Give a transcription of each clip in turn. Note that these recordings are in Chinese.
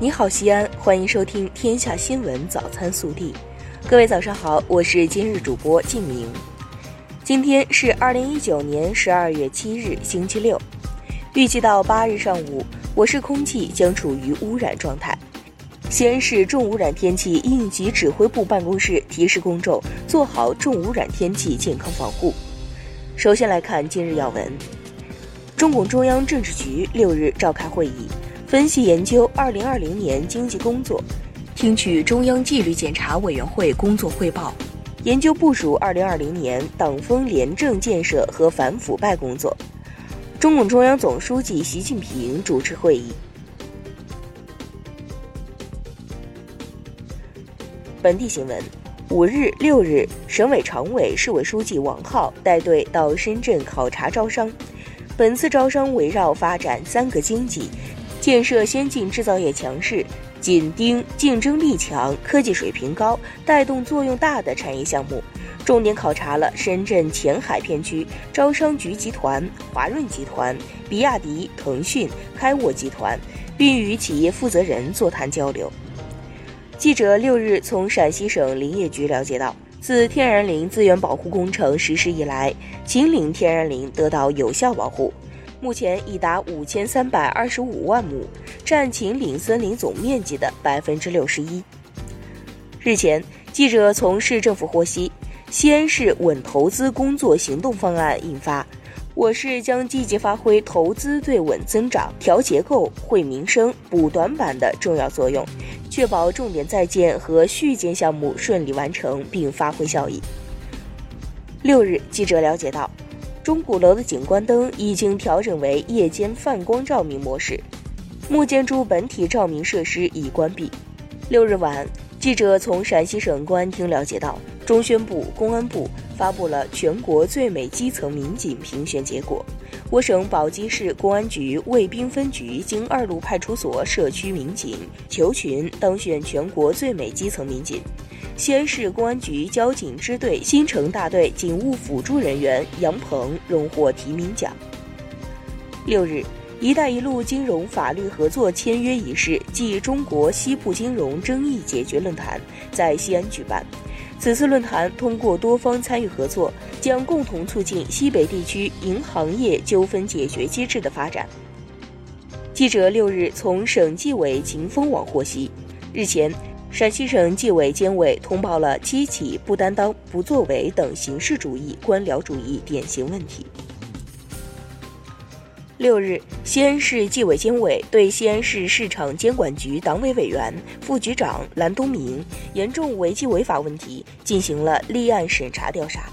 你好，西安，欢迎收听《天下新闻早餐速递》。各位早上好，我是今日主播静明。今天是二零一九年十二月七日，星期六。预计到八日上午，我市空气将处于污染状态。西安市重污染天气应急指挥部办公室提示公众做好重污染天气健康防护。首先来看今日要闻。中共中央政治局六日召开会议，分析研究二零二零年经济工作，听取中央纪律检查委员会工作汇报，研究部署二零二零年党风廉政建设和反腐败工作。中共中央总书记习近平主持会议。本地新闻：五日、六日，省委常委、市委书记王浩带队到深圳考察招商。本次招商围绕发展三个经济、建设先进制造业强势、紧盯竞争力强、科技水平高、带动作用大的产业项目，重点考察了深圳前海片区招商局集团、华润集团、比亚迪、腾讯、开沃集团，并与企业负责人座谈交流。记者六日从陕西省林业局了解到。自天然林资源保护工程实施以来，秦岭天然林得到有效保护，目前已达五千三百二十五万亩，占秦岭森林总面积的百分之六十一。日前，记者从市政府获悉，西安市稳投资工作行动方案印发，我市将积极发挥投资对稳增长、调结构、惠民生、补短板的重要作用。确保重点在建和续建项目顺利完成并发挥效益。六日，记者了解到，钟鼓楼的景观灯已经调整为夜间泛光照明模式，木建筑本体照明设施已关闭。六日晚，记者从陕西省公安厅了解到，中宣部、公安部发布了全国最美基层民警评选结果。我省宝鸡市公安局渭滨分局经二路派出所社区民警裘群当选全国最美基层民警，西安市公安局交警支队新城大队警务辅助人员杨鹏荣获提名奖。六日，“一带一路”金融法律合作签约仪式暨中国西部金融争议解决论坛在西安举办。此次论坛通过多方参与合作，将共同促进西北地区银行业纠纷解决机制的发展。记者六日从省纪委秦风网获悉，日前，陕西省纪委监委通报了七起不担当、不作为等形式主义、官僚主义典型问题。六日，西安市纪委监委对西安市市场监管局党委委员、副局长蓝东明严重违纪违法问题进行了立案审查调查。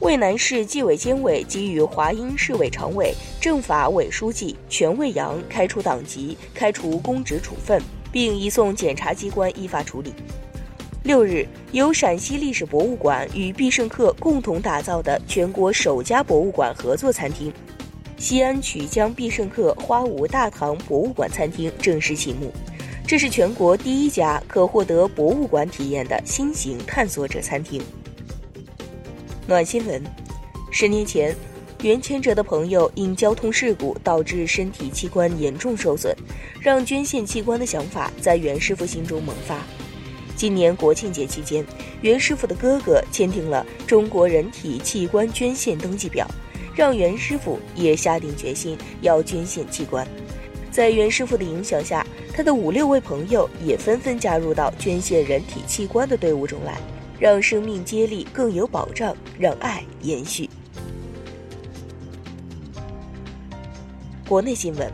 渭南市纪委监委给予华阴市委常委、政法委书记全卫阳开除党籍、开除公职处分，并移送检察机关依法处理。六日，由陕西历史博物馆与必胜客共同打造的全国首家博物馆合作餐厅。西安曲江必胜客花舞大堂博物馆餐厅正式启幕，这是全国第一家可获得博物馆体验的新型探索者餐厅。暖新闻：十年前，袁前者的朋友因交通事故导致身体器官严重受损，让捐献器官的想法在袁师傅心中萌发。今年国庆节期间，袁师傅的哥哥签订了中国人体器官捐献登记表。让袁师傅也下定决心要捐献器官，在袁师傅的影响下，他的五六位朋友也纷纷加入到捐献人体器官的队伍中来，让生命接力更有保障，让爱延续。国内新闻。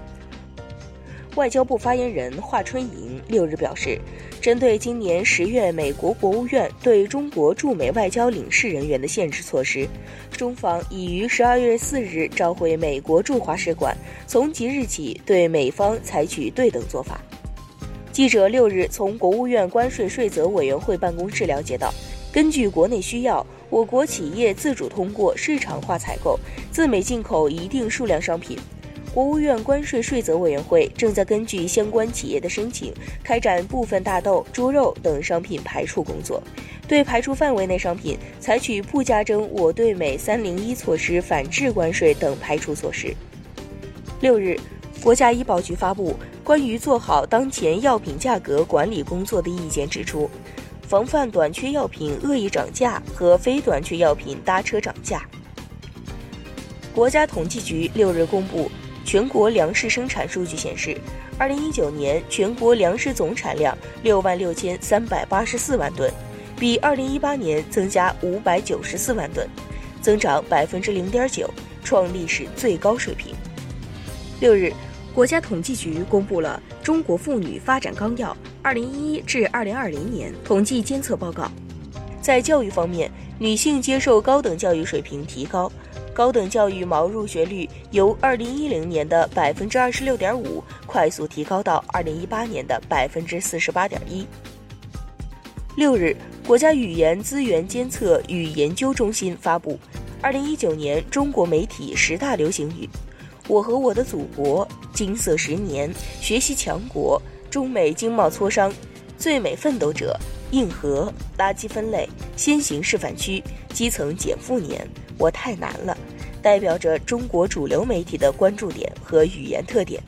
外交部发言人华春莹六日表示，针对今年十月美国国务院对中国驻美外交领事人员的限制措施，中方已于十二月四日召回美国驻华使馆，从即日起对美方采取对等做法。记者六日从国务院关税税则委员会办公室了解到，根据国内需要，我国企业自主通过市场化采购，自美进口一定数量商品。国务院关税税则委员会正在根据相关企业的申请，开展部分大豆、猪肉等商品排除工作，对排除范围内商品采取不加征我对美三零一措施反制关税等排除措施。六日，国家医保局发布关于做好当前药品价格管理工作的意见指出，防范短缺药品恶意涨价和非短缺药品搭车涨价。国家统计局六日公布全国粮食生产数据显示，二零一九年全国粮食总产量六万六千三百八十四万吨，比二零一八年增加五百九十四万吨，增长百分之零点九，创历史最高水平。六日。国家统计局公布了《中国妇女发展纲要（二零一一至二零二零年）》统计监测报告。在教育方面，女性接受高等教育水平提高，高等教育毛入学率由二零一零年的百分之二十六点五快速提高到二零一八年的百分之四十八点一。六日，国家语言资源监测与研究中心发布《二零一九年中国媒体十大流行语》。我和我的祖国，金色十年，学习强国，中美经贸磋商，最美奋斗者，硬核，垃圾分类，先行示范区，基层减负年，我太难了，代表着中国主流媒体的关注点和语言特点。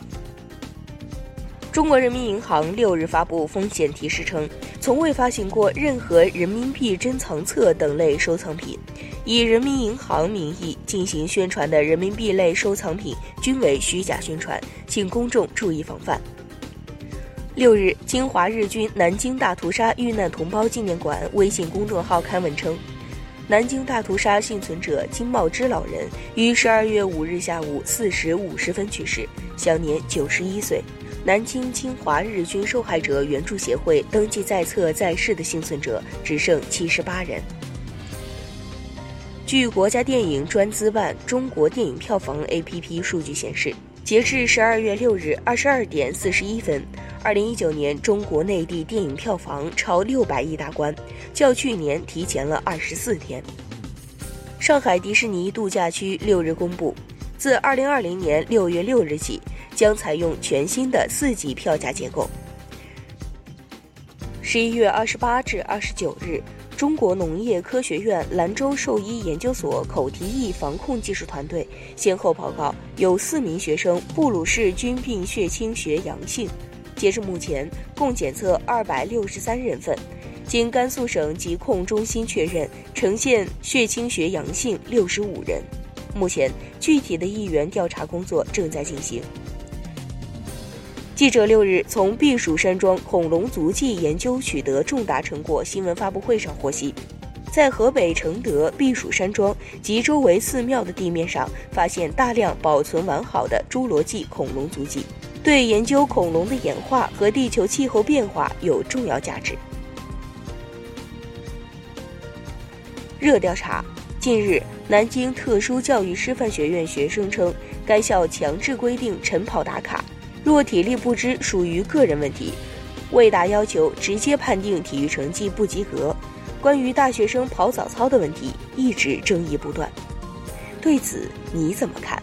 中国人民银行六日发布风险提示称，从未发行过任何人民币珍藏册等类收藏品。以人民银行名义进行宣传的人民币类收藏品均为虚假宣传，请公众注意防范。六日，侵华日军南京大屠杀遇难同胞纪念馆微信公众号刊文称，南京大屠杀幸存者金茂之老人于十二月五日下午四时五十分去世，享年九十一岁。南京侵华日军受害者援助协会登记在册在世的幸存者只剩七十八人。据国家电影专资办中国电影票房 APP 数据显示，截至十二月六日二十二点四十一分，二零一九年中国内地电影票房超六百亿大关，较去年提前了二十四天。上海迪士尼度假区六日公布，自二零二零年六月六日起，将采用全新的四级票价结构。十一月二十八至二十九日。中国农业科学院兰州兽医研究所口蹄疫防控技术团队先后报告有四名学生布鲁氏菌病血清学阳性，截至目前共检测二百六十三人份，经甘肃省疾控中心确认呈现血清学阳性六十五人，目前具体的疫源调查工作正在进行。记者六日从避暑山庄恐龙足迹研究取得重大成果新闻发布会上获悉，在河北承德避暑山庄及周围寺庙的地面上发现大量保存完好的侏罗纪恐龙足迹，对研究恐龙的演化和地球气候变化有重要价值。热调查：近日，南京特殊教育师范学院学生称，该校强制规定晨跑打卡。若体力不支，属于个人问题，未达要求直接判定体育成绩不及格。关于大学生跑早操的问题，一直争议不断。对此你怎么看？